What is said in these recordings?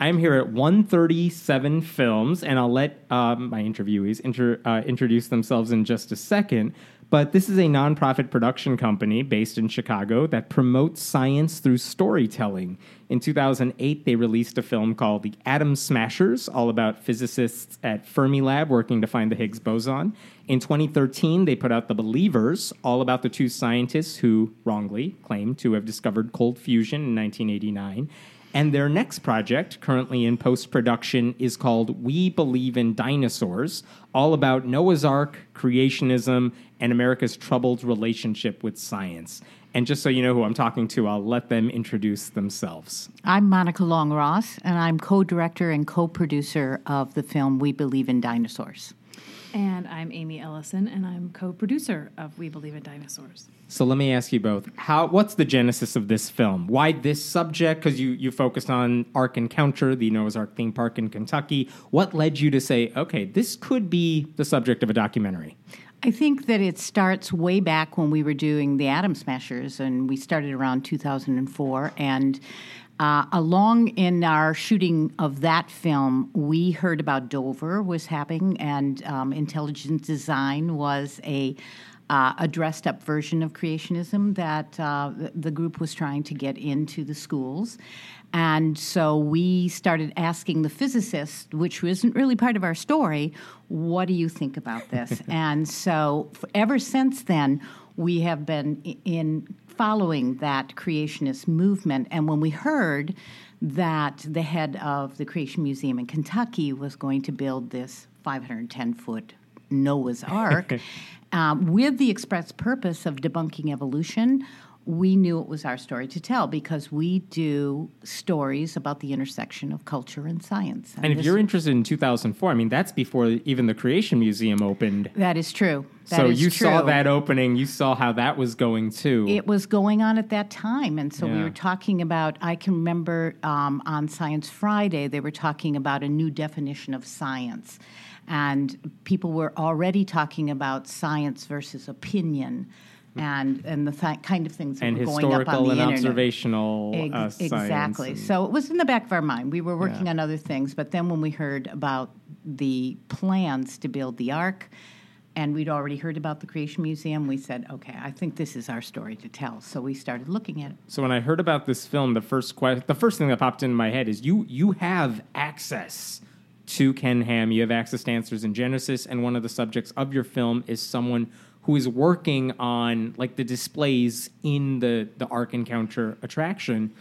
I'm here at 137 Films, and I'll let um, my interviewees inter- uh, introduce themselves in just a second. But this is a nonprofit production company based in Chicago that promotes science through storytelling. In 2008, they released a film called The Atom Smashers, all about physicists at Fermilab working to find the Higgs boson. In 2013, they put out The Believers, all about the two scientists who wrongly claimed to have discovered cold fusion in 1989. And their next project, currently in post production, is called We Believe in Dinosaurs, all about Noah's Ark, creationism, and America's troubled relationship with science. And just so you know who I'm talking to, I'll let them introduce themselves. I'm Monica Long Ross, and I'm co director and co producer of the film We Believe in Dinosaurs. And I'm Amy Ellison, and I'm co-producer of We Believe in Dinosaurs. So let me ask you both: How? What's the genesis of this film? Why this subject? Because you you focused on Ark Encounter, the Noah's Ark theme park in Kentucky. What led you to say, okay, this could be the subject of a documentary? I think that it starts way back when we were doing the Atom Smashers, and we started around 2004. And uh, along in our shooting of that film, we heard about Dover was happening, and um, intelligent design was a uh, a dressed up version of creationism that uh, the group was trying to get into the schools. And so we started asking the physicist, which isn't really part of our story, what do you think about this? and so ever since then, we have been in following that creationist movement. And when we heard that the head of the Creation Museum in Kentucky was going to build this 510 foot Noah's Ark um, with the express purpose of debunking evolution, we knew it was our story to tell because we do stories about the intersection of culture and science. And, and if you're interested in 2004, I mean, that's before even the Creation Museum opened. That is true. That so is you true. saw that opening, you saw how that was going too. It was going on at that time. And so yeah. we were talking about, I can remember um, on Science Friday, they were talking about a new definition of science. And people were already talking about science versus opinion and and the th- kind of things that and were going up on the and internet. observational uh, exactly. And... So it was in the back of our mind. We were working yeah. on other things, but then when we heard about the plans to build the ark, and we'd already heard about the Creation Museum, we said, "Okay, I think this is our story to tell." So we started looking at it. So when I heard about this film, the first que- the first thing that popped into my head is you you have access to Ken Ham. You have access to answers in Genesis, and one of the subjects of your film is someone who is working on like the displays in the the Ark Encounter attraction.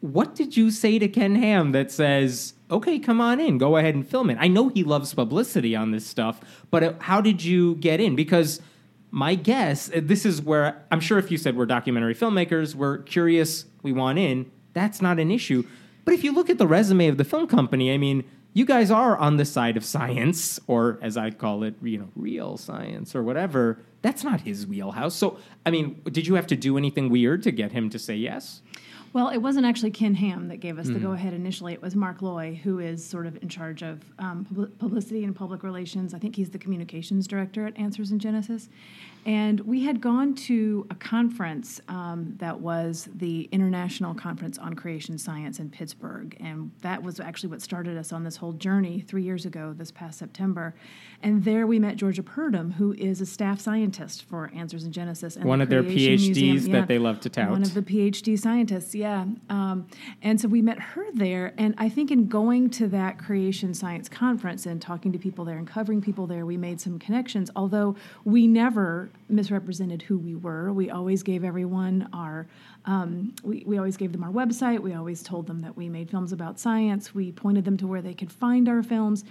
What did you say to Ken Ham that says, "Okay, come on in, go ahead and film it"? I know he loves publicity on this stuff, but uh, how did you get in? Because my guess, uh, this is where I'm sure if you said we're documentary filmmakers, we're curious, we want in, that's not an issue. But if you look at the resume of the film company, I mean, you guys are on the side of science, or as I call it, you know, real science or whatever. That's not his wheelhouse. So, I mean, did you have to do anything weird to get him to say yes? Well, it wasn't actually Ken Ham that gave us mm. the go ahead initially. It was Mark Looy, who is sort of in charge of um, publicity and public relations. I think he's the communications director at Answers in Genesis. And we had gone to a conference um, that was the International Conference on Creation Science in Pittsburgh. And that was actually what started us on this whole journey three years ago, this past September. And there we met Georgia Purdom, who is a staff scientist for Answers in Genesis. And one the of their PhDs Museum. that they love to tout. One of the PhD scientists, yeah. Um, and so we met her there. And I think in going to that Creation Science conference and talking to people there and covering people there, we made some connections, although we never misrepresented who we were. We always gave everyone our, um, we, we always gave them our website. We always told them that we made films about science. We pointed them to where they could find our films.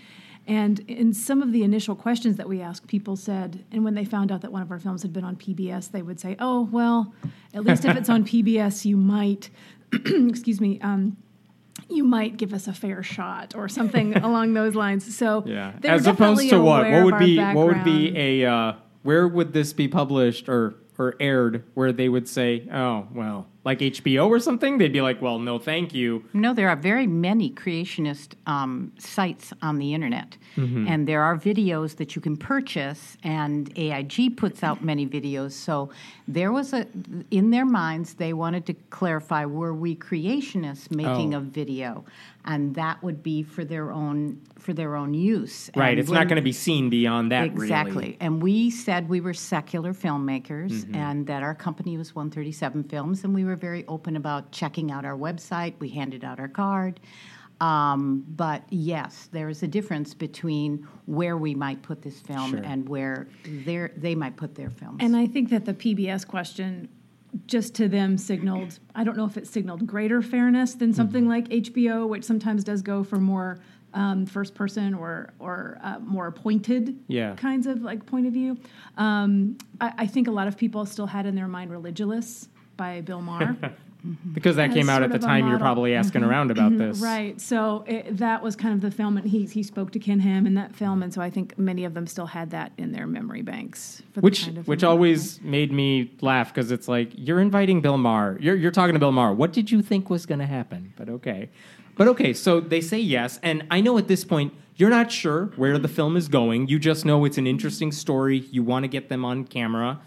And in some of the initial questions that we asked, people said, and when they found out that one of our films had been on PBS, they would say, oh, well, at least if it's on PBS, you might, excuse me, um, you might give us a fair shot or something along those lines. So yeah, as opposed to what? What would be what would be a uh, where would this be published or or aired where they would say, "Oh, well, like HBO or something, they'd be like, "Well, no, thank you." No, there are very many creationist um, sites on the internet, and there are videos that you can purchase. And AIG puts out many videos, so there was a in their minds they wanted to clarify: were we creationists making Oh. a video, and that would be for their own for their own use. Right. And It's when- not going to be seen beyond that. Exactly. Really. And we said we were secular filmmakers Mm-hmm. and that our company was 137 Films, and we were very open about checking out our website. We handed out our card. Um, but yes, there is a difference between where we might put this film Sure. and where they might put their films. And I think that the PBS question just to them signaled, I don't know if it signaled greater fairness than something like HBO, which sometimes does go for more um, first person or, or uh, more appointed Yeah. kinds of like point of view. Um, I, I think a lot of people still had in their mind Religulous by Bill Maher. Mm-hmm. Because that came out at the time you're probably asking mm-hmm. around about mm-hmm. this. Right. So it, that was kind of the film, and he he spoke to Ken Ham in that film, and so I think many of them still had that in their memory banks. For the Which kind of which always made me laugh because it's like you're inviting Bill Maher. You're you're talking to Bill Maher. What did you think was going to happen? But okay. But okay, so they say yes, and I know at this point you're not sure where the film is going. You just know it's an interesting story. You want to get them on camera.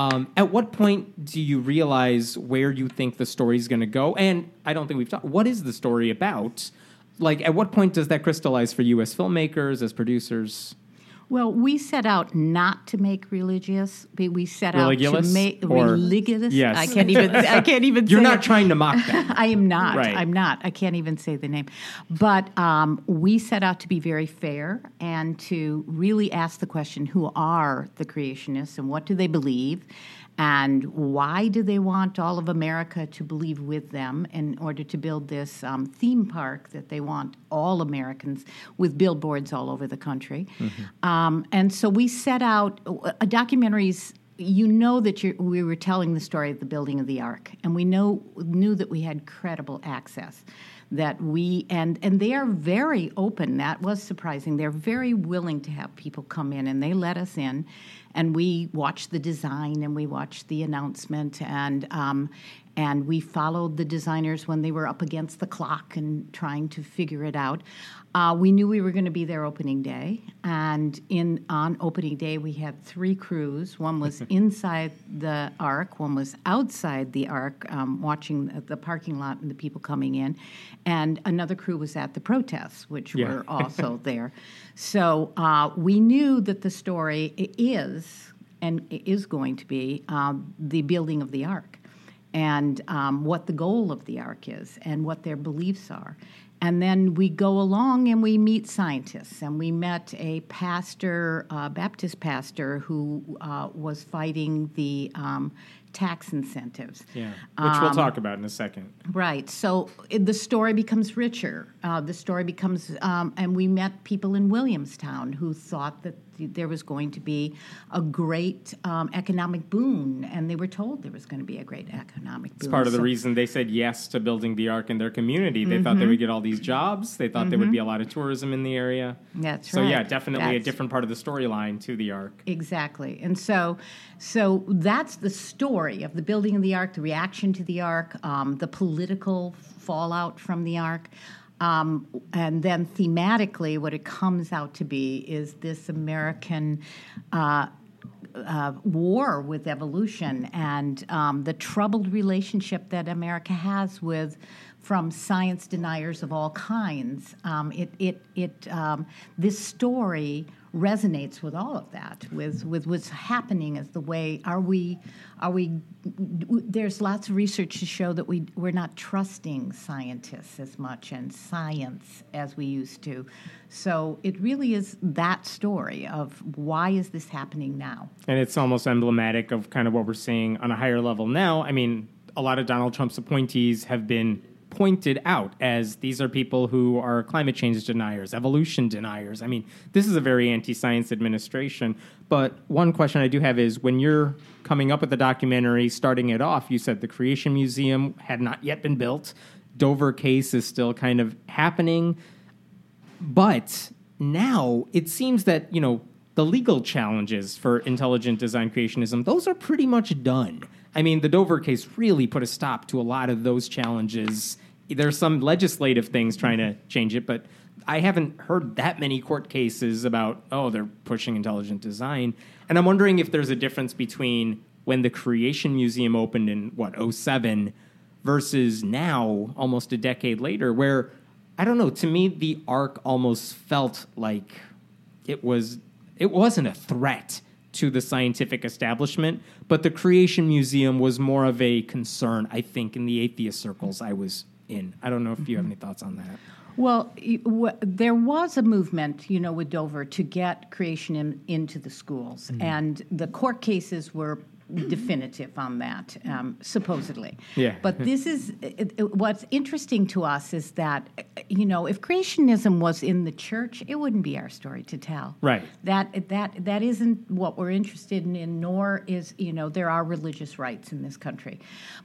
Um, at what point do you realize where you think the story is going to go? And I don't think we've talked. What is the story about? Like, at what point does that crystallize for you as filmmakers, as producers? Well, we set out not to make religious. We we set out to make Or- religious. Yes. I can't even. I can't even. You're not it. trying to mock that. I am not. Right. I'm not. I can't even say the name. But um, we set out to be very fair and to really ask the question who are the creationists and what do they believe? And why do they want all of America to believe with them in order to build this um, theme park that they want all Americans with billboards all over the country? Um, and so we set out uh, documentaries you know that you're, we were telling the story of the building of the ark, and we know knew that we had credible access. That we and and they are very open. That was surprising. They're very willing to have people come in, and they let us in, and we watched the design and we watched the announcement, and um, and we followed the designers when they were up against the clock and trying to figure it out. Uh, we knew we were going to be there opening day, and in on opening day we had three crews. One was inside the ark, one was outside the ark, um, watching the, the parking lot and the people coming in, and another crew was at the protests, which Yeah. were also there. So uh, we knew that the story is and is going to be um, the building of the ark and um, what the goal of the ark is and what their beliefs are. And then we go along and we meet scientists. And we met a pastor, uh, Baptist pastor, who uh, was fighting the um, tax incentives. Yeah, which we'll talk about in a second. Right. So the story becomes richer. Uh, the story becomes, um, and we met people in Williamstown who thought that th- there was going to be a great um, economic boon, and they were told there was going to be a great economic boon. It's part of the So- reason they said yes to building the ark in their community. They thought they would get all these jobs. They thought there would be a lot of tourism in the area. That's So yeah, right. definitely a different part of the storyline to the ark. Exactly. And so so that's the story of the building of the ark, the reaction to the ark, um, the political fallout from the ark. Um, and then thematically, what it comes out to be is this American uh, uh, war with evolution and um, the troubled relationship that America has with from science deniers of all kinds. Um, it it it um, this story resonates with all of that with with what's happening as the way are we are we there's lots of research to show that we we're not trusting scientists as much and science as we used to so it really is that story of why is this happening now And it's almost emblematic of kind of what we're seeing on a higher level now. I mean, a lot of Donald Trump's appointees have been pointed out as these are people who are climate change deniers, evolution deniers. I mean, this is a very anti science administration. But one question I do have is when you're coming up with the documentary, starting it off, you said the Creation Museum had not yet been built. Dover case is still kind of happening. But now it seems that, you know, the legal challenges for intelligent design creationism, those are pretty much done. I mean, the Dover case really put a stop to a lot of those challenges. There's some legislative things trying to change it, but I haven't heard that many court cases about, oh, they're pushing intelligent design. And I'm wondering if there's a difference between when the Creation Museum opened in, what, 07 versus now, almost a decade later, where, I don't know, to me, the Ark almost felt like it was, it wasn't a threat to the scientific establishment, but the Creation Museum was more of a concern, I think, in the atheist circles I was in. I don't know if you have any thoughts on that. Well, there was a movement, you know, with Dover to get creation in, into the schools, Mm-hmm. and the court cases were definitive on that, um, supposedly. Yeah. But this is it, it- what's interesting to us is that, you know, if creationism was in the church, it wouldn't be our story to tell. Right. That that that isn't what we're interested in, nor is you know there are religious rights in this country,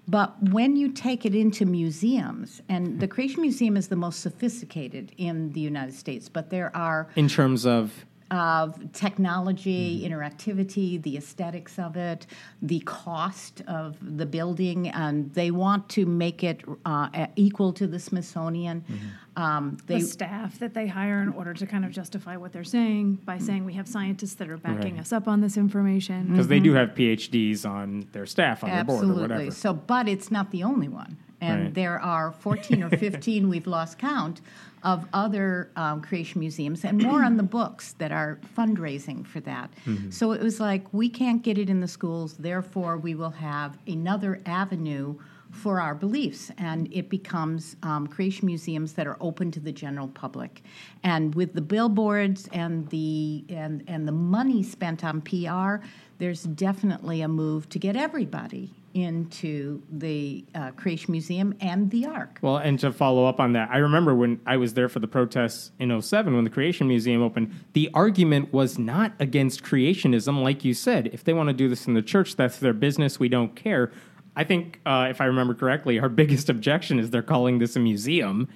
but when you take it into museums, and the Creation Museum is the most sophisticated in the United States, but there are In terms of of technology, mm. interactivity, the aesthetics of it, the cost of the building, and they want to make it uh, equal to the Smithsonian. Mm-hmm. Um, they, the staff that they hire in order to kind of justify what they're saying by mm. saying we have scientists that are backing Right. us up on this information. Mm-hmm. because they mm-hmm. do have PhDs on their staff on their board or Absolutely. whatever. So, but it's not the only one. And Right. there are 14 or 15, we've lost count, of other um, creation museums and more on the books that are fundraising for that. Mm-hmm. So it was like, we can't get it in the schools, therefore, we will have another avenue for our beliefs. And it becomes um, creation museums that are open to the general public. And with the billboards and the, and, and the money spent on PR, there's definitely a move to get everybody into the uh, Creation Museum and the Ark. Well, and to follow up on that, I remember when I was there for the protests in 07 when the Creation Museum opened, the argument was not against creationism, like you said. If they want to do this in the church, that's their business. We don't care. I think, uh, if I remember correctly, our biggest objection is they're calling this a museum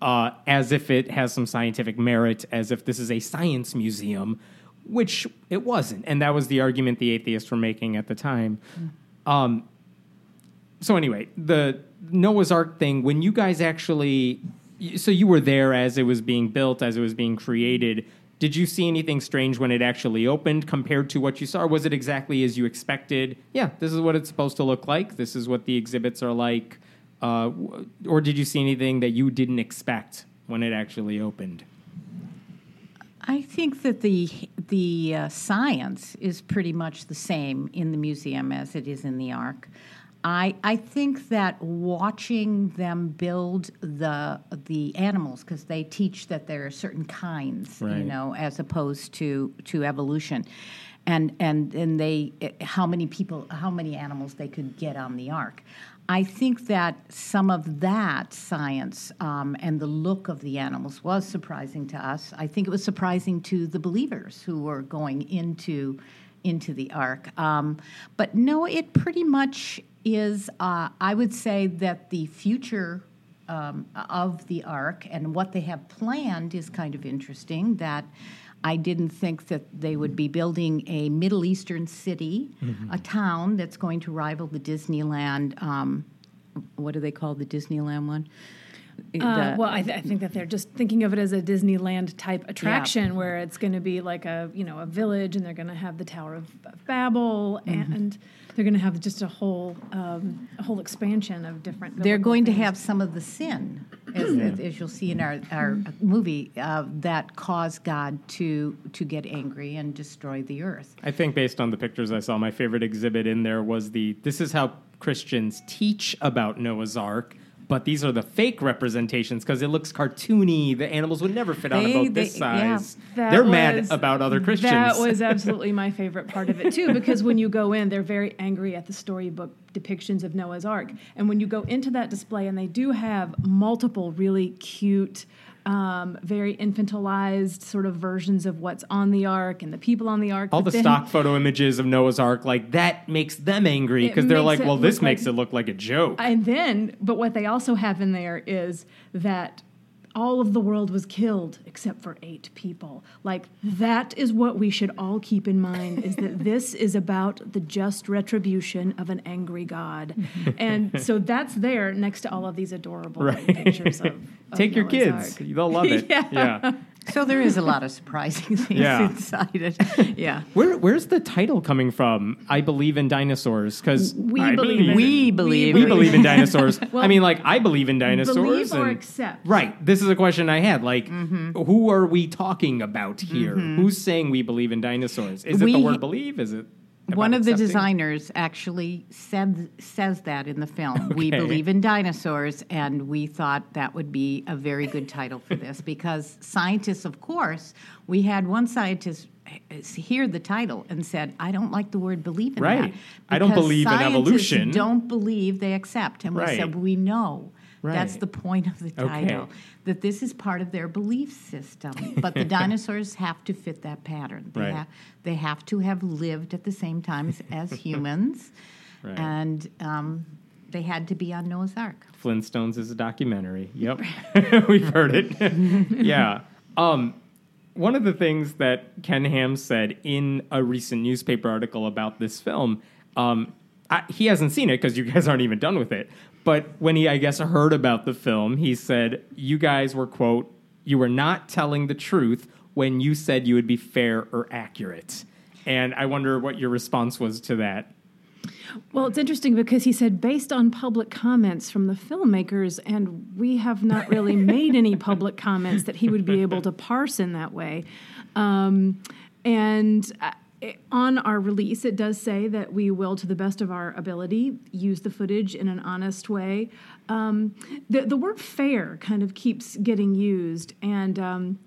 uh, as if it has some scientific merit, as if this is a science museum, which it wasn't. And that was the argument the atheists were making at the time. Um, so anyway, the Noah's Ark thing, when you guys actually, so you were there as it was being built, as it was being created. Did you see anything strange when it actually opened compared to what you saw? Was it exactly as you expected? Yeah, this is what it's supposed to look like. This is what the exhibits are like. Uh, or did you see anything that you didn't expect when it actually opened? I think that the the uh, science is pretty much the same in the museum as it is in the Ark. I I think that watching them build the the animals because they teach that there are certain kinds, Right. you know, as opposed to to evolution. And, and and they how many people how many animals they could get on the ark. I think that some of that science um, and the look of the animals was surprising to us. I think it was surprising to the believers who were going into into the ark. Um, but no, it pretty much is. Uh, I would say that the future um, of the ark and what they have planned is kind of interesting. That I didn't think that they would be building a Middle Eastern city, a town that's going to rival the Disneyland. Um, what do they call the Disneyland one? Uh, well, I, th- I think that they're just thinking of it as a Disneyland type attraction, where it's going to be like a you know a village, and they're going to have the Tower of of Babel, Mm-hmm. and they're going to have just a whole um, a whole expansion of different. They're biblical going to have some of the sin, as, as, as you'll see in our, our movie, uh, that caused God to to get angry and destroy the earth. I think based on the pictures I saw, my favorite exhibit in there was the this is how Christians teach about Noah's Ark, but these are the fake representations because it looks cartoony. The animals would never fit on a boat this they- yeah. size. That They're mad about other Christians. That was absolutely my favorite part of it too, because when you go in, they're very angry at the storybook depictions of Noah's Ark, and when you go into that display, and they do have multiple really cute. Um, very infantilized sort of versions of what's on the ark and the people on the ark. all the then- stock photo images of Noah's Ark, like that makes them angry because they're like, well, this look makes like- it look like a joke. And then, but what they also have in there is that all of the world was killed except for eight people. Like that is what we should all keep in mind is that this is about the just retribution of an angry God. and so that's there next to all of these adorable Right. pictures of, of Take your kids; Ark. they'll love it. Yeah. yeah. So there is a lot of surprising things Yeah. inside it. Yeah. Where, where's the title coming from? I believe in dinosaurs because We I believe in- We believe. we believe in dinosaurs. Well, I mean, like I believe in dinosaurs. Believe or and- accept. Right. This is a question I had. Like, Mm-hmm. who are we talking about here? Who's saying we believe in dinosaurs? Is it the word believe? Is it about One of the accepting? designers actually said says that in the film. We believe in dinosaurs, and we thought that would be a very good title for this because scientists, of course, we had one scientist hear the title and said, "I don't like the word believe in Right. that." I don't believe in evolution." Don't believe they accept, and we Right. said we know. That's the point of the Okay. title. That this is part of their belief system. But the dinosaurs have to fit that pattern. They, Right. have, they have to have lived at the same time as, as humans. Right. And um, they had to be on Noah's Ark. Flintstones is a documentary. Yep, we've heard it. yeah. Um, one of the things that Ken Ham said in a recent newspaper article about this film, um, I, he hasn't seen it because you guys aren't even done with it. But when he, I guess, heard about the film, he said, "You guys were quote, you were not telling the truth when you said you would be fair or accurate." And I wonder what your response was to that. Well, it's interesting because he said based on public comments from the filmmakers, and we have not really made any public comments that he would be able to parse in that way. Um, and uh, on our release, it does say that we will, to the best of our ability, use the footage in an honest way. Um, the, the word fair kind of keeps getting used, and um,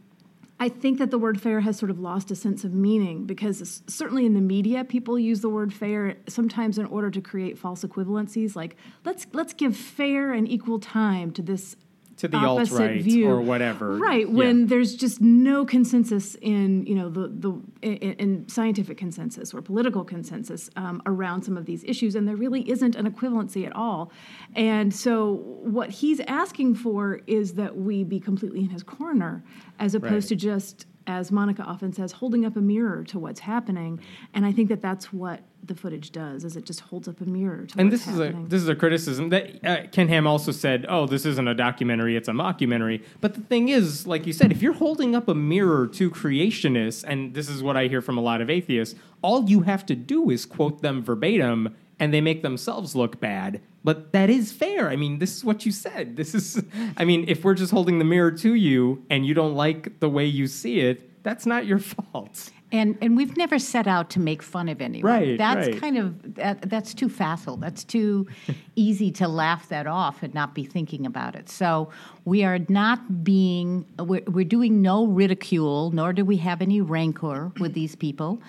I think that the word fair has sort of lost a sense of meaning because certainly in the media, people use the word fair sometimes in order to create false equivalencies. Like let's let's give fair and equal time to this To the alt-right view. or whatever. Right Yeah. when there's just no consensus in you know the the in, in scientific consensus or political consensus um, around some of these issues, and there really isn't an equivalency at all. And so what he's asking for is that we be completely in his corner, as opposed Right. to just as Monica often says, holding up a mirror to what's happening. And I think that that's what the footage does: is it just holds up a mirror to and what's this is happening. a this is a criticism that uh, Ken Ham also said. Oh, this isn't a documentary; it's a mockumentary. But the thing is, like you said, if you're holding up a mirror to creationists, and this is what I hear from a lot of atheists, all you have to do is quote them verbatim, and they make themselves look bad. But that is fair. I mean, this is what you said. This is, I mean, if we're just holding the mirror to you and you don't like the way you see it, that's not your fault. And and we've never set out to make fun of anyone. Right, That's right. kind of that, that's too facile. That's too easy to laugh that off and not be thinking about it. So we are not being we're, we're doing no ridicule, nor do we have any rancor with these people.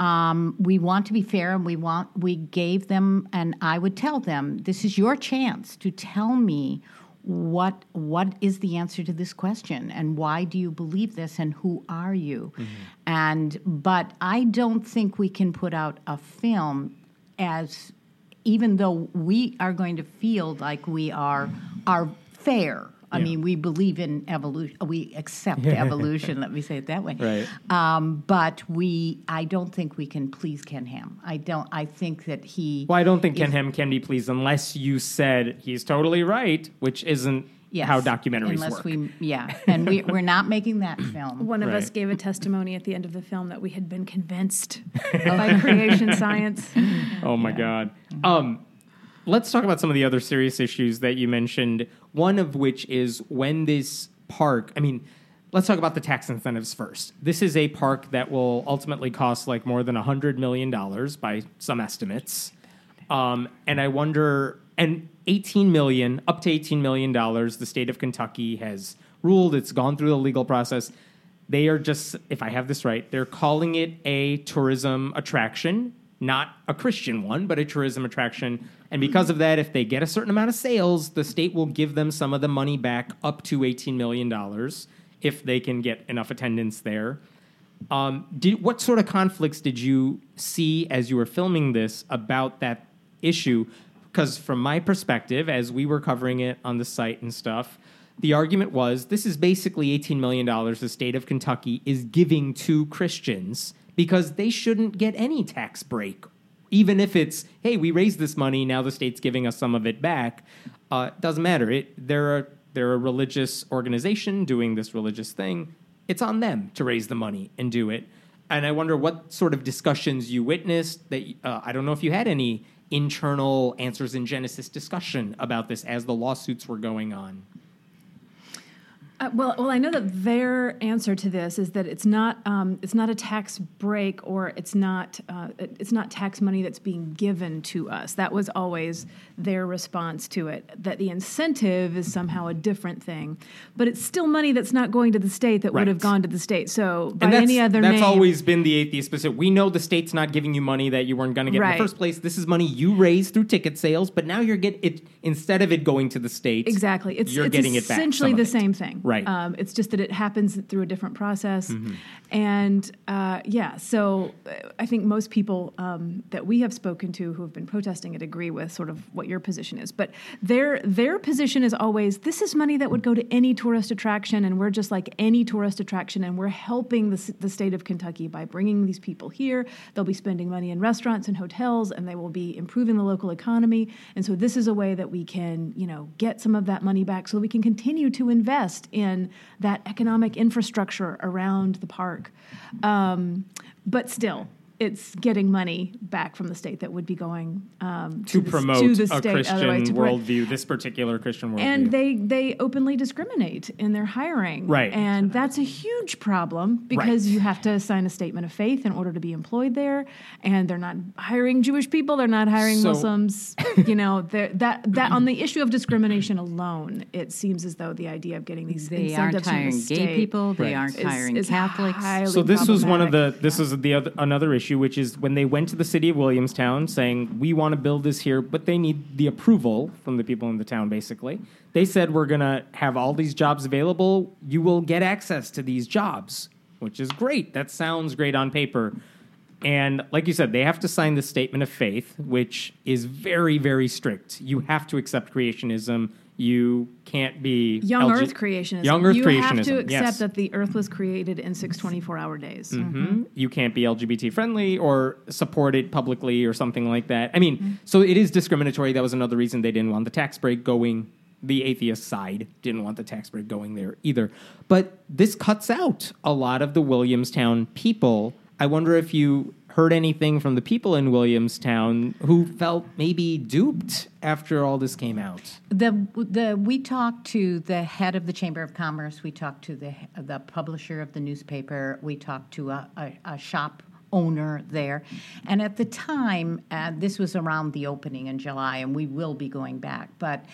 Um, we want to be fair, and we want we gave them, and I would tell them, this is your chance to tell me what what is the answer to this question and why do you believe this and who are you? And but i don't think we can put out a film as even though we are going to feel like we are are fair i Yeah. mean we believe in evolution we accept evolution let me say it that way Right. um, but we i don't think we can please ken ham i don't i think that he Well, I don't think Ken Ham can be pleased unless you said he's totally right, which isn't Yes, how documentaries unless work. we yeah and we, we're not making that film One of us gave a testimony at the end of the film that we had been convinced by creation science. oh my god. Um, let's talk about some of the other serious issues that you mentioned. One of which is when this park. I mean, let's talk about the tax incentives first. This is a park that will ultimately cost like more than hundred million dollars by some estimates. Um, and I wonder, and 18 million, up to 18 million dollars, the state of Kentucky has ruled. It's gone through the legal process. They are just, if I have this right, they're calling it a tourism attraction, not a Christian one, but a tourism attraction. And because of that, if they get a certain amount of sales, the state will give them some of the money back up to $18 million if they can get enough attendance there. Um, did, what sort of conflicts did you see as you were filming this about that issue? Because from my perspective, as we were covering it on the site and stuff, the argument was this is basically $18 million the state of Kentucky is giving to Christians because they shouldn't get any tax break. Even if it's, hey, we raised this money, now the state's giving us some of it back. Uh, doesn't matter. It, they're, a, they're a religious organization doing this religious thing. It's on them to raise the money and do it. And I wonder what sort of discussions you witnessed. That uh, I don't know if you had any internal answers in Genesis discussion about this as the lawsuits were going on. Uh, well, well, I know that their answer to this is that it's not um, it's not a tax break or it's not uh, it's not tax money that's being given to us. That was always their response to it. That the incentive is somehow a different thing, but it's still money that's not going to the state that Right. would have gone to the state. So by and any other that's name, always been the atheist specific. We know the state's not giving you money that you weren't going to get in the first place. This is money you raised through ticket sales, but now you're getting it instead of it going to the state. Exactly. It's, you're it's getting it back. essentially the same thing. Right. Um, it's just that it happens through a different process. Mm-hmm. And uh, yeah, so uh, I think most people um, that we have spoken to who have been protesting it agree with sort of what your position is. But their their position is always this is money that would go to any tourist attraction, and we're just like any tourist attraction, and we're helping the, the state of Kentucky by bringing these people here. They'll be spending money in restaurants and hotels, and they will be improving the local economy. And so this is a way that we can, you know, get some of that money back, so that we can continue to invest in that economic infrastructure around the park. Um, but still. It's getting money back from the state that would be going um, to the- promote to the a state Christian otherwise, to promote- worldview, this particular Christian worldview. and they they openly discriminate in their hiring Right. and that's a huge problem because Right. you have to sign a statement of faith in order to be employed there and they're not hiring jewish people they're not hiring So- muslims you know that that on the issue of discrimination alone it seems as though the idea of getting these They aren't incentives the hiring gay state people. They Right. aren't is- hiring is Catholics. highly so this was one of the problematic. this was the other another issue which is when they went to the city of williamstown saying we want to build this here but they need the approval from the people in the town basically. They said we're going to have all these jobs available. You will get access to these jobs which is great. That sounds great on paper. And like you said they have to sign the statement of faith which is very very strict. You have to accept creationism you can't be Young LG Earth creationism. Young Earth you creationism. have to accept yes. that the Earth was created in six 24-hour days. Mhm. You can't be LGBT friendly or support it publicly or something like that. I mean, Mm-hmm. so it is discriminatory. That was another reason they didn't want the tax break going. The atheist side didn't want the tax break going there either. But this cuts out a lot of the Williamstown people. I wonder if you heard anything from the people in Williamstown who felt maybe duped after all this came out. The the we talked to the head of the Chamber of Commerce. We talked to the the publisher of the newspaper. We talked to a, a, a shop owner there, and at the time, uh, this was around the opening in July, and we will be going back, but.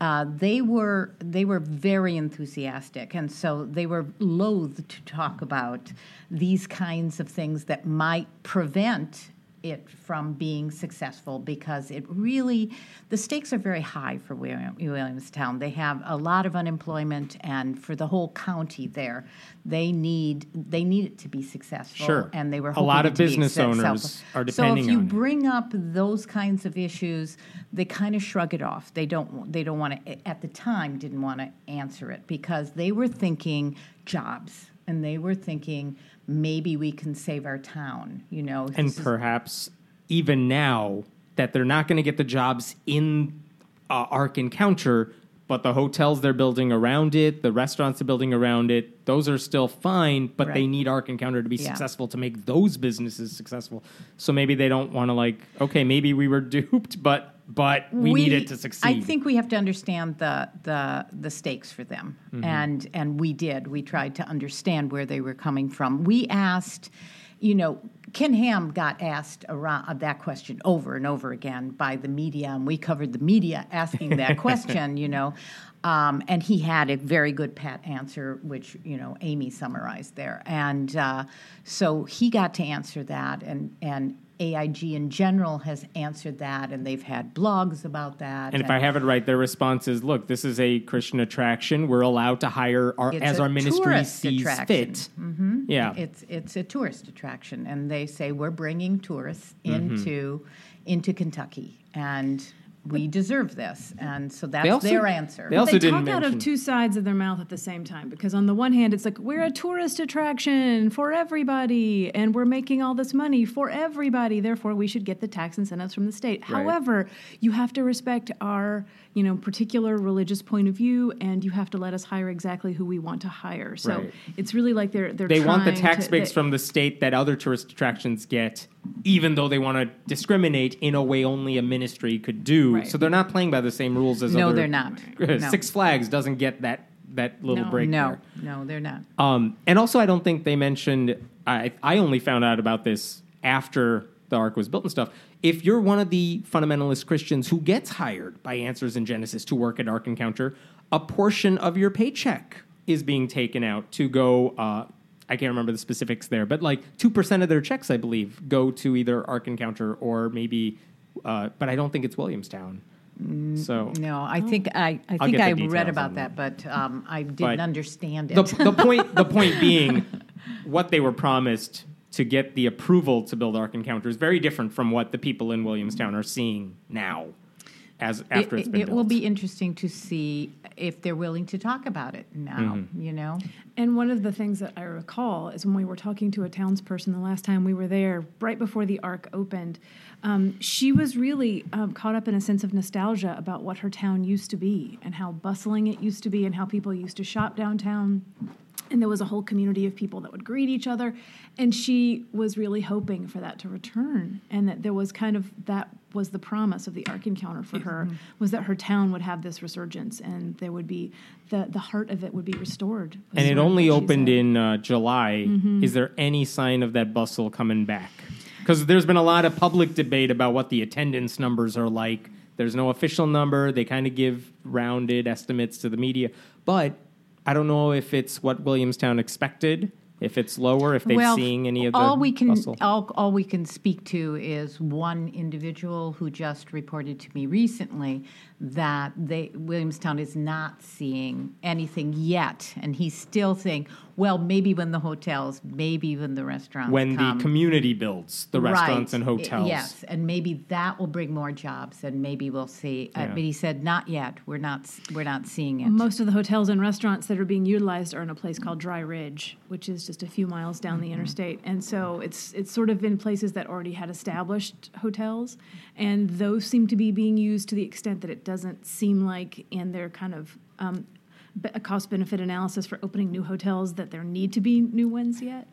Uh, they were they were very enthusiastic, and so they were loath to talk about these kinds of things that might prevent it from being successful because it really the stakes are very high for William, Williamstown. They have a lot of unemployment, and for the whole county there, they need they need it to be successful. Sure. and they were A lot of business owners are depending. On. So if you bring up those kinds of issues, they kind of shrug it off. They don't they don't want to at the time didn't want to answer it because they were thinking jobs and they were thinking maybe we can save our town. You know, and is- perhaps even now that they're not going to get the jobs in uh, Ark Encounter, but the hotels they're building around it, the restaurants they're building around it, those are still fine, but they need Ark Encounter to be Yeah. successful to make those businesses successful. So maybe they don't want to like, okay, maybe we were duped, but but we, need it to succeed. I think we have to understand the the the stakes for them, Mm-hmm. and and we did. We tried to understand where they were coming from. We asked, you know, Ken Ham got asked around uh, that question over and over again by the media, and we covered the media asking that question. You know. Um, and he had a very good pat answer, which you know Amy summarized there, and uh, so he got to answer that, and and AIG in general has answered that, and they've had blogs about that. and if I have it right, their response is, "Look, this is a Christian attraction. We're allowed to hire our, as our ministry sees attraction. fit." Mm-hmm. Yeah, it's it's a tourist attraction, and they say we're bringing tourists Mm-hmm. into into Kentucky, and we deserve this, and so that's also- their answer. they also they didn't talk out of two sides of their mouth at the same time because on the one hand it's like we're a tourist attraction for everybody and we're making all this money for everybody therefore we should get the tax incentives from the state Right. however you have to respect our you know particular religious point of view and you have to let us hire exactly who we want to hire so Right. it's really like they're they're they want the tax to- breaks they- from the state that other tourist attractions get, even though they want to discriminate in a way only a ministry could do. Right. So they're not playing by the same rules as no, other. they're not. No. Six Flags doesn't get that that little No. break. no, there. no, they're not. Um, and also, I don't think they mentioned. I I only found out about this after the ark was built and stuff. If you're one of the fundamentalist Christians who gets hired by Answers in Genesis to work at Ark Encounter, a portion of your paycheck is being taken out to go. Uh, I can't remember the specifics there, but like two percent of their checks, I believe, go to either Ark Encounter or maybe. Uh, but I don't think it's Williamstown. So No, I think I, I think I read about that. that, but um, I didn't But understand it. the, the point the point being what they were promised to get the approval to build ark encounter is very different from what the people in williamstown are seeing now as after it, it's been it built. will be interesting to see if they're willing to talk about it now. Mm-hmm. You know, And one of the things that I recall is when we were talking to a townsperson the last time we were there, right before the Ark opened, um, she was really um, caught up in a sense of nostalgia about what her town used to be and how bustling it used to be and how people used to shop downtown. And there was a whole community of people that would greet each other. And she was really hoping for that to return and that there was kind of that was the promise of the Ark encounter for her was that her town would have this resurgence and there would be the, the heart of it would be restored. and it only opened in uh, july. Mm-hmm. is there any sign of that bustle coming back? Because there's been a lot of public debate about what the attendance numbers are like. There's no official number. They kind of give rounded estimates to the media. But i don't know if it's what williamstown expected if it's lower if they're well, seeing any of the all we can all, all we can speak to is one individual who just reported to me recently that they Williamstown is not seeing anything yet, and he's still saying, "Well, maybe when the hotels, maybe when the restaurants, when come. the community builds the restaurants Right. and hotels. Yes, and maybe that will bring more jobs, and maybe we'll see. Uh, Yeah. but he said, "Not yet. We're not. We're not seeing it." Most of the hotels and restaurants that are being utilized are in a place called Dry Ridge, which is just a few miles down Mm-hmm. the interstate. And so it's it's sort of in places that already had established hotels, and those seem to be being used to the extent that it doesn't seem like in their kind of um, be- a cost benefit analysis for opening new hotels that there need to be new ones yet.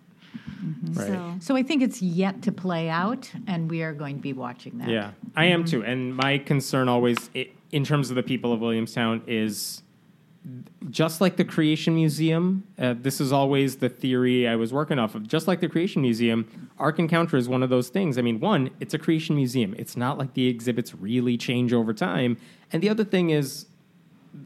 Right. So so I think it's yet to play out, and we are going to be watching that. Yeah, I am too. And my concern always, i in terms of the people of Williamstown, is just like the Creation Museum. Uh, this is always the theory I was working off of. Just like the Creation Museum, Ark Encounter is one of those things. I mean, one, it's a Creation Museum. It's not like the exhibits really change over time. And the other thing is,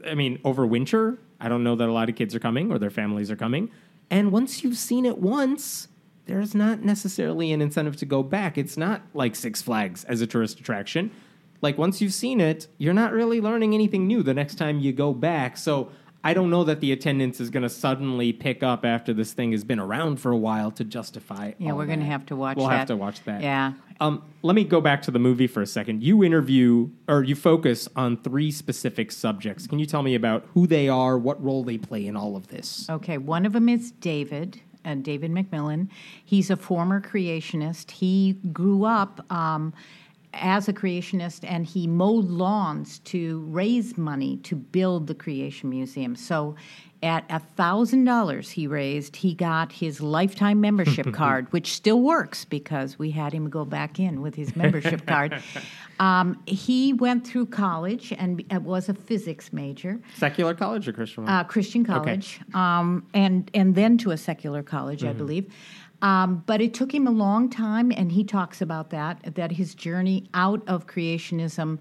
I mean, over winter, I don't know that a lot of kids are coming or their families are coming. And once you've seen it once, there's not necessarily an incentive to go back. It's not like Six Flags as a tourist attraction. Like once you've seen it, you're not really learning anything new the next time you go back. So I don't know that the attendance is going to suddenly pick up after this thing has been around for a while to justify. Yeah, we're going to have to watch We'll that. have to watch that. Yeah. Um, let me go back to the movie for a second. You interview or you focus on three specific subjects. Can you tell me about who they are, what role they play in all of this? Okay, one of them is David, uh, David McMillan. He's a former creationist. He grew up um, as a creationist and he mowed lawns to raise money to build the Creation Museum. So at a $1,000 he raised, he got his lifetime membership card, which still works because we had him go back in with his membership card. Um, he went through college and uh, was a physics major Secular college or Christian? uh, Christian college, um, and and then to a secular college, I believe. Um, but it took him a long time, and he talks about that that his journey out of creationism.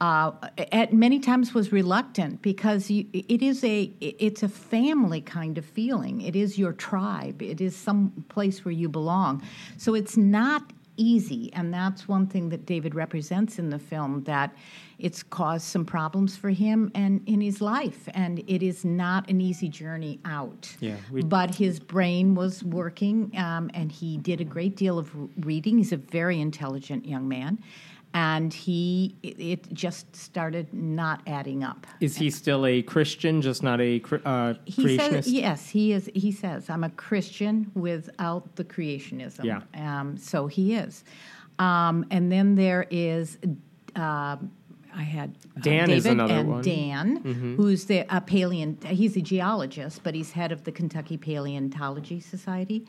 Uh, at many times was reluctant because you, it is a it's a family kind of feeling. It is your tribe. It is some place where you belong. So it's not easy, and that's one thing that David represents in the film. That it's caused some problems for him and in his life, and it is not an easy journey out. Yeah, we- but his brain was working, um, and he did a great deal of reading. He's a very intelligent young man. And he it, just started not adding up. Is he still a Christian, just not a uh, He creationist? says yes, he is. He says I'm a Christian without the creationism. Yeah. Um, so he is. Um, and then there is. Uh, I had uh, Dan is David another and one. Dan, who's the a paleont. He's a geologist, but he's head of the Kentucky Paleontology Society,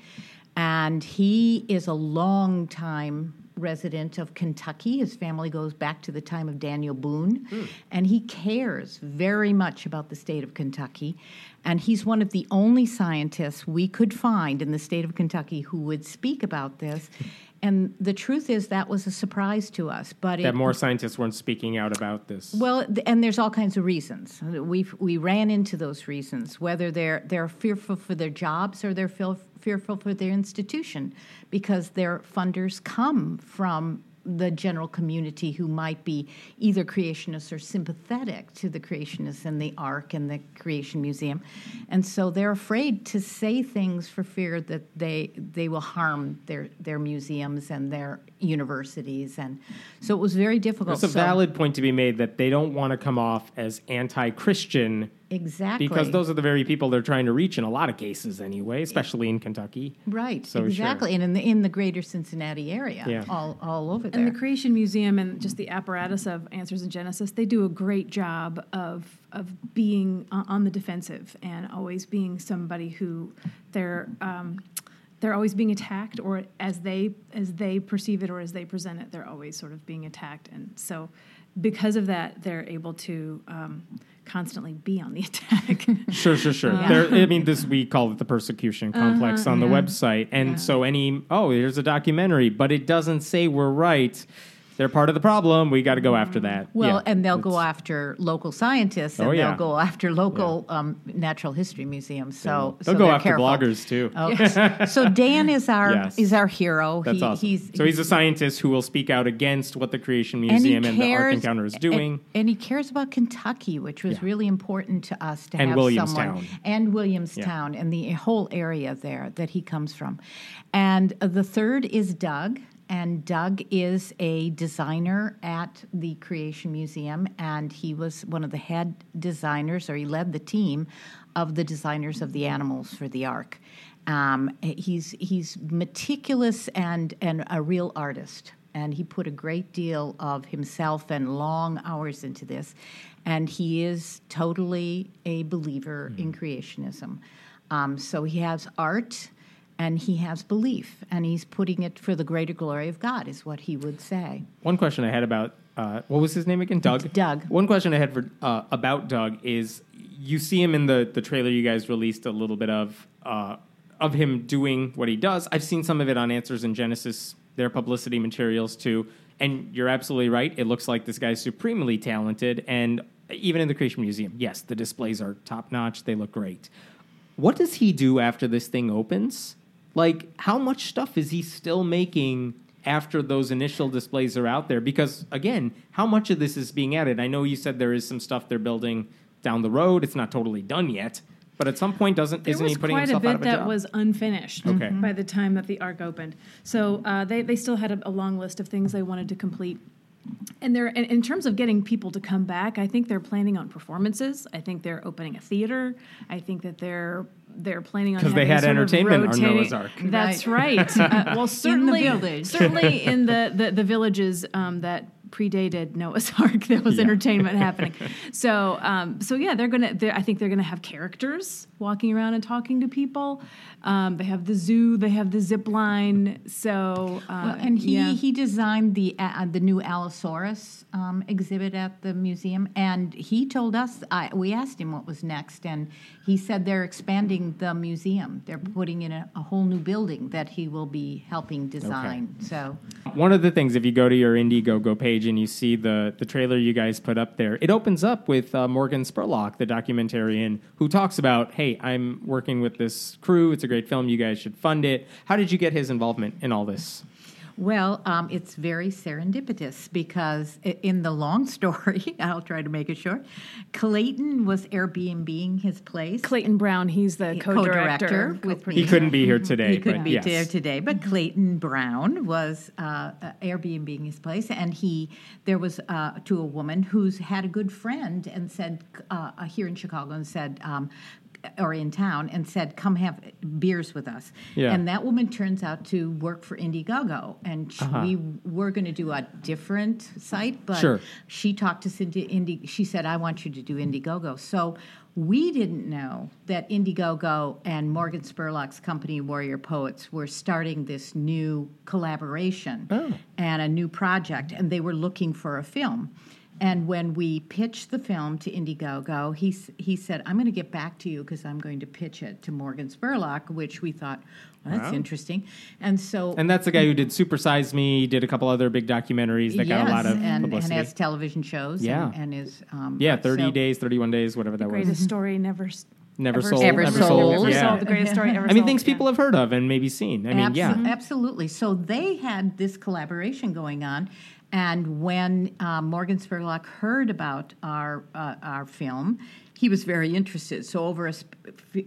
and he is a long time resident of Kentucky. His family goes back to the time of Daniel Boone, hmm. and he cares very much about the state of Kentucky. And he's one of the only scientists we could find in the state of Kentucky who would speak about this. And the truth is, that was a surprise to us. But it, that more scientists weren't speaking out about this. well, th- and there's all kinds of reasons. We we ran into those reasons, whether they're they're fearful for their jobs or they're feel, fearful for their institution, because their funders come from the general community who might be either creationists or sympathetic to the creationists and the Ark and the Creation Museum, and so they're afraid to say things for fear that they they will harm their their museums and their universities, and so it was very difficult. There's a So- valid point to be made that they don't want to come off as anti-Christian Exactly. because those are the very people they're trying to reach in a lot of cases anyway, especially in Kentucky. right, So, sure. exactly, and in the in the greater Cincinnati area, Yeah. all all over there. And the Creation Museum and just the apparatus of Answers in Genesis, they do a great job of of being on the defensive and always being somebody who they're um, they're always being attacked, or as they as they perceive it or as they present it, they're always sort of being attacked. And so, because of that, they're able to um, constantly be on the attack. Sure, sure, sure. There, I mean, this we call it the persecution complex on the website, and so any oh, here's a documentary, but it doesn't say we're right. They're part of the problem. We got to go after that. well, Yeah, and they'll go after local scientists, and Oh, yeah. they'll go after local um, natural history museums. So They'll so go after careful. bloggers too. Oh, so Dan is our Yes. is our hero. That's he, awesome. He's, so he's a scientist who will speak out against what the Creation and he Museum and, the Ark Encounter is doing. And, he cares about Kentucky, which was Yeah. really important to us to And have Williamstown. someone and Williamstown and the whole area there that he comes from. And the third is Doug. And Doug is a designer at the Creation Museum, and he was one of the head designers, or he led the team of the designers of the animals for the Ark. Um, he's he's meticulous and and a real artist and he put a great deal of himself and long hours into this. And he is totally a believer in creationism. Um, so he has art and he has belief, and he's putting it for the greater glory of God, is what he would say. One question I had about uh, what was his name again? Doug. Doug. One question I had for uh, about Doug is you see him in the the trailer you guys released a little bit of uh, of him doing what he does. I've seen some of it on Answers in Genesis, their publicity materials too. And you're absolutely right. It looks like this guy's supremely talented, and even in the Creation Museum, yes, the displays are top notch. They look great. What does he do after this thing opens? Like, how much stuff is he still making after those initial displays are out there? Because, again, how much of this is being added? I know you said there is some stuff they're building down the road. It's not totally done yet. But at some point, doesn't There isn't he putting quite a himself out bit of a that was unfinished Okay. by the time that the Ark opened. So uh, they, they still had a, a long list of things they wanted to complete. And they're in, in terms of getting people to come back, I think they're planning on performances. I think they're opening a theater. I think that they're they're planning on 'Cause they having had sort of entertainment on Noah's Ark. That's right. Uh, well, certainly, village. certainly in the the, the villages um, that predated Noah's Ark, there was Yeah. entertainment happening. So, um, so yeah, they're gonna. They're, I think they're gonna have characters walking around and talking to people. Um, they have the zoo. They have the zip line. So, uh, Well, and he, yeah. he designed the uh, the new Allosaurus um, exhibit at the museum, and he told us I, we asked him what was next, and he said they're expanding the museum. They're putting in a, a whole new building that he will be helping design. So One of the things, if you go to your Indiegogo page and you see the, the trailer you guys put up there, it opens up with uh, Morgan Spurlock, the documentarian, who talks about, hey, I'm working with this crew. It's a great film. You guys should fund it. How did you get his involvement in all this? Well, um, it's very serendipitous because in the long story, I'll try to make it short. Clayton was Airbnbing his place. Clayton Brown, he's the co-director. co-director with co-producer. He couldn't be here today, He couldn't but be yes. there today, but Clayton Brown was uh, uh, Airbnb his place, and he there was uh, to a woman who's had a good friend and said uh, uh, here in Chicago and said. Um, or in town and said, "Come have beers with us." Yeah. And that woman turns out to work for Indiegogo, and sh- Uh-huh. we were going to do a different site, but Sure. she talked to Cindy. Indi- she said, "I want you to do Indiegogo." So we didn't know that Indiegogo and Morgan Spurlock's company, Warrior Poets, were starting this new collaboration Oh. and a new project, and they were looking for a film. And when we pitched the film to Indiegogo, he s- he said, "I'm going to get back to you because I'm going to pitch it to Morgan Spurlock," which we thought, well, that's Wow. interesting. And so And that's the guy who did Super Size Me, did a couple other big documentaries that got a lot of and, and has television shows. Yeah. and, and is um, yeah, 30 so- days, 31 days, whatever that was. Greatest story never Never ever sold. Ever Ever sold. sold. Never Yeah. sold. The greatest story ever I mean, sold, things yeah. people have heard of and maybe seen. I mean, Abso- yeah. absolutely. So they had this collaboration going on, and when uh, Morgan Spurlock heard about our uh, our film, he was very interested. So over a sp-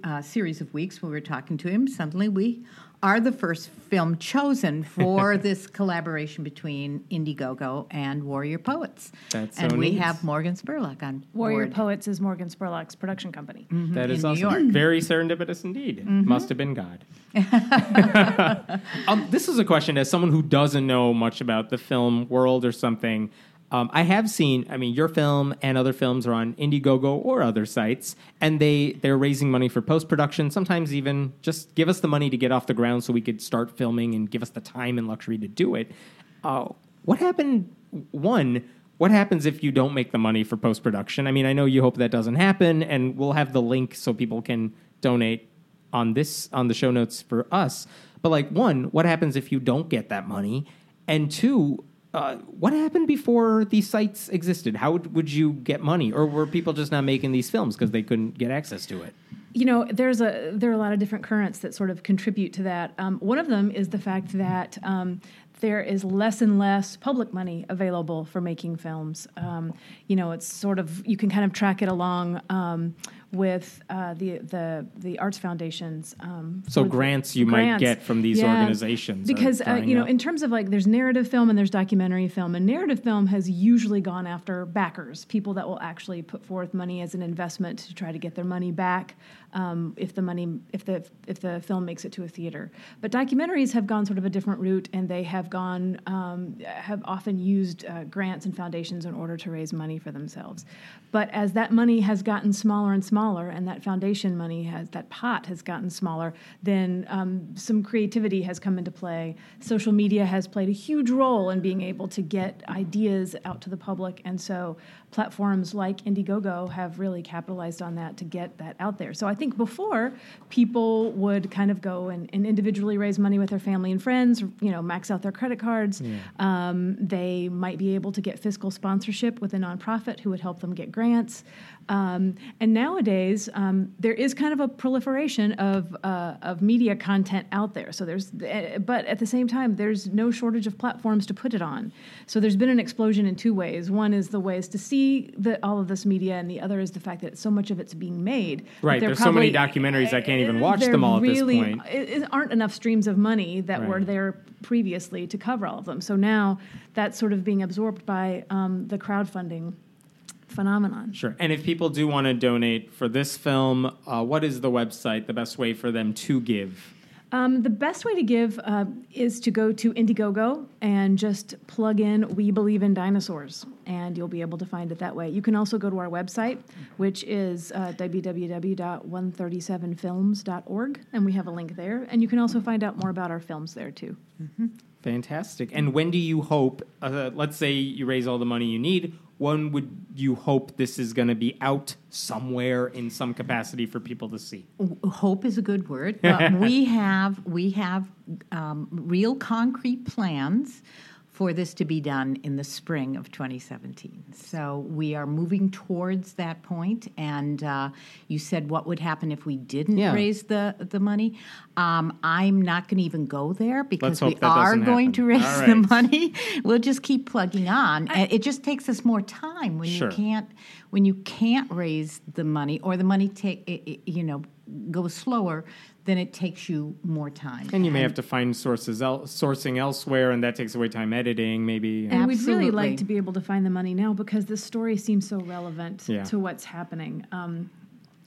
uh, series of weeks, when we were talking to him, suddenly we are the first film chosen for this collaboration between Indiegogo and Warrior Poets. That's and so we neat. have Morgan Spurlock on Warrior board. Poets is Morgan Spurlock's production company. That is in New awesome. York. Mm-hmm. Very serendipitous indeed. Must have been God. um, this is a question as someone who doesn't know much about the film world or something. Um, I have seen, I mean, your film and other films are on Indiegogo or other sites, and they they're raising money for post production. Sometimes even just give us the money to get off the ground so we could start filming and give us the time and luxury to do it. Uh, what happened? One, what happens if you don't make the money for post production? I mean, I know you hope that doesn't happen, and we'll have the link so people can donate on this on the show notes for us. But like, one, what happens if you don't get that money? And two, uh, what happened before these sites existed? How would, would you get money, or were people just not making these films because they couldn't get access to it? you know there's a there are a lot of different currents that sort of contribute to that um, one of them is the fact that um, there is less and less public money available for making films um, you know it's sort of you can kind of track it along um, with uh, the the the arts foundations um, So grants you might get from these Yeah, organizations because uh, you know up. in terms of like there's narrative film and there's documentary film and narrative film has usually gone after backers people that will actually put forth money as an investment to try to get their money back um, if the money if the if the film makes it to a theater. But documentaries have gone sort of a different route and they have gone um, have often used uh, grants and foundations in order to raise money for themselves. But as that money has gotten smaller and smaller and that foundation money has that pot has gotten smaller then um, some creativity has come into play. Social media has played a huge role in being able to get ideas out to the public and so platforms like indiegogo have really capitalized on that to get that out there so i think before people would kind of go and, and individually raise money with their family and friends you know max out their credit cards um, they might be able to get fiscal sponsorship with a nonprofit who would help them get grants um, and nowadays, um, there is kind of a proliferation of, uh, of media content out there. So there's, uh, but at the same time, there's no shortage of platforms to put it on. So there's been an explosion in two ways. One is the ways to see the, all of this media, and the other is the fact that so much of it's being made. Right, there's so many documentaries I can't even watch them all at this point. It, it aren't enough streams of money that were there previously to cover all of them. So now that's sort of being absorbed by um, the crowdfunding phenomenon. Sure. And if people do want to donate for this film, uh, what is the website, the best way for them to give? Um, the best way to give uh, is to go to Indiegogo and just plug in "We Believe in Dinosaurs," and you'll be able to find it that way. You can also go to our website, which is uh, www.137films.org, and we have a link there. And you can also find out more about our films there too. Fantastic. And when do you hope, uh, let's say you raise all the money you need, when would you hope this is going to be out somewhere in some capacity for people to see? hope is a good word but we have we have um, real concrete plans for this to be done in the spring of 2017. So we are moving towards that point. And uh, you said what would happen if we didn't Yeah. raise the the money. Um, I'm not going to even go there because we are going happen. to raise All the money. We'll just keep plugging on. And it just takes us more time when Sure. you can't when you can't raise the money or the money take i- i- you know goes slower. Then it takes you more time. And you may have to find sources el- sourcing elsewhere, and that takes away time editing, maybe. And we'd really like to be able to find the money now because this story seems so relevant Yeah. to what's happening. Um,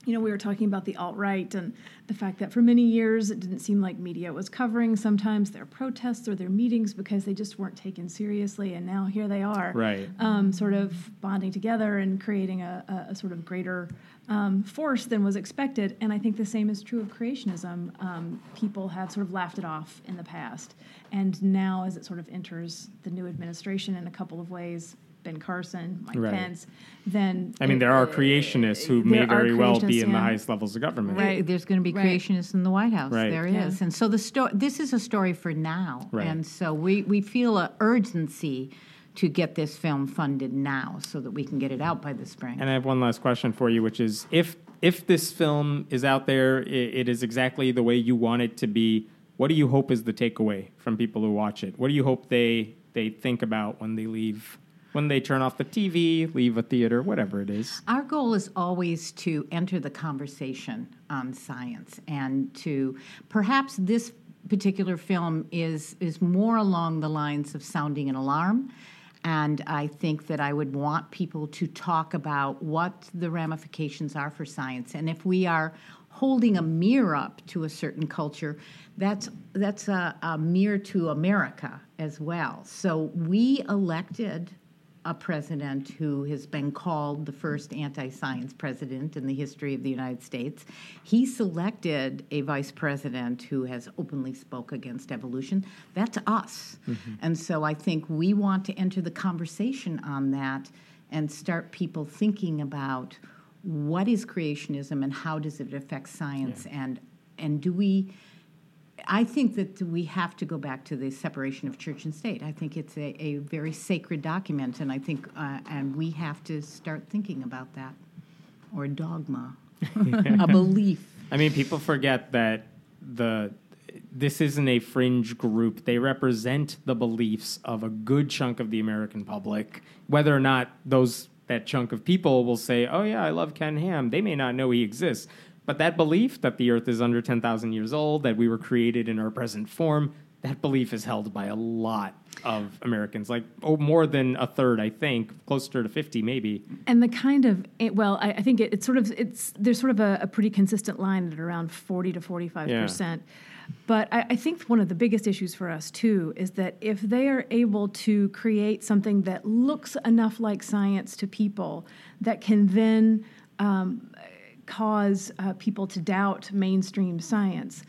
you know, we were talking about the alt right and the fact that for many years it didn't seem like media was covering sometimes their protests or their meetings because they just weren't taken seriously. And now here they are, Right. um, sort of bonding together and creating a, a, a sort of greater um, force than was expected. And I think the same is true of creationism. Um, people have sort of laughed it off in the past. And now, as it sort of enters the new administration in a couple of ways, Ben Carson, Mike Right. Pence, then. I mean, there are creationists who may very well be creationists, in the yeah. highest levels of government. Right. There's going to be Right. creationists in the White House. Right. There is, Yeah. and so the sto- This is a story for now, Right. and so we we feel an urgency to get this film funded now, so that we can get it out by the spring. And I have one last question for you, which is if if this film is out there, i it is exactly the way you want it to be. What do you hope is the takeaway from people who watch it? What do you hope they they think about when they leave, when they turn off the TV, leave a theater, whatever it is? Our goal is always to enter the conversation on science and to perhaps this particular film is is more along the lines of sounding an alarm and I think that I would want people to talk about what the ramifications are for science. And if we are holding a mirror up to a certain culture that's that's a, a mirror to America as well. So we elected a president who has been called the first anti science president in the history of the United States. He selected a vice president who has openly spoke against evolution. That's us. Mm-hmm. And so I think we want to enter the conversation on that and start people thinking about what is creationism and how does it affect science and and do we I think that we have to go back to the separation of church and state. I think it's a, a very sacred document, and I think, uh, and we have to start thinking about that, or dogma, a belief. I mean, people forget that the this isn't a fringe group. They represent the beliefs of a good chunk of the American public. Whether or not those that chunk of people will say, "Oh yeah, I love Ken Ham," they may not know he exists. But that belief that the Earth is under ten thousand years old, that we were created in our present form, that belief is held by a lot of Americans, like oh, more than a third, I think, closer to fifty, maybe. And the kind of well, I, I think it, it's sort of it's there's sort of a, a pretty consistent line at around forty to forty five percent. But I, I think one of the biggest issues for us too is that if they are able to create something that looks enough like science to people, that can then um, cause uh, people to doubt mainstream science,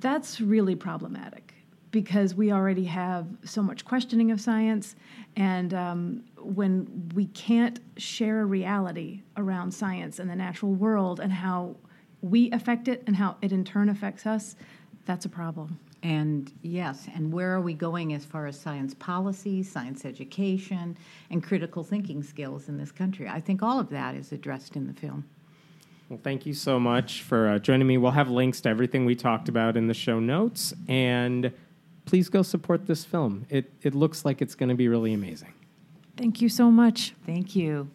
that's really problematic because we already have so much questioning of science. And um, when we can't share a reality around science and the natural world and how we affect it and how it in turn affects us, that's a problem. And yes, and where are we going as far as science policy, science education, and critical thinking skills in this country? I think all of that is addressed in the film. Well, thank you so much for uh, joining me. We'll have links to everything we talked about in the show notes, and please go support this film. It it looks like it's going to be really amazing. Thank you so much. Thank you.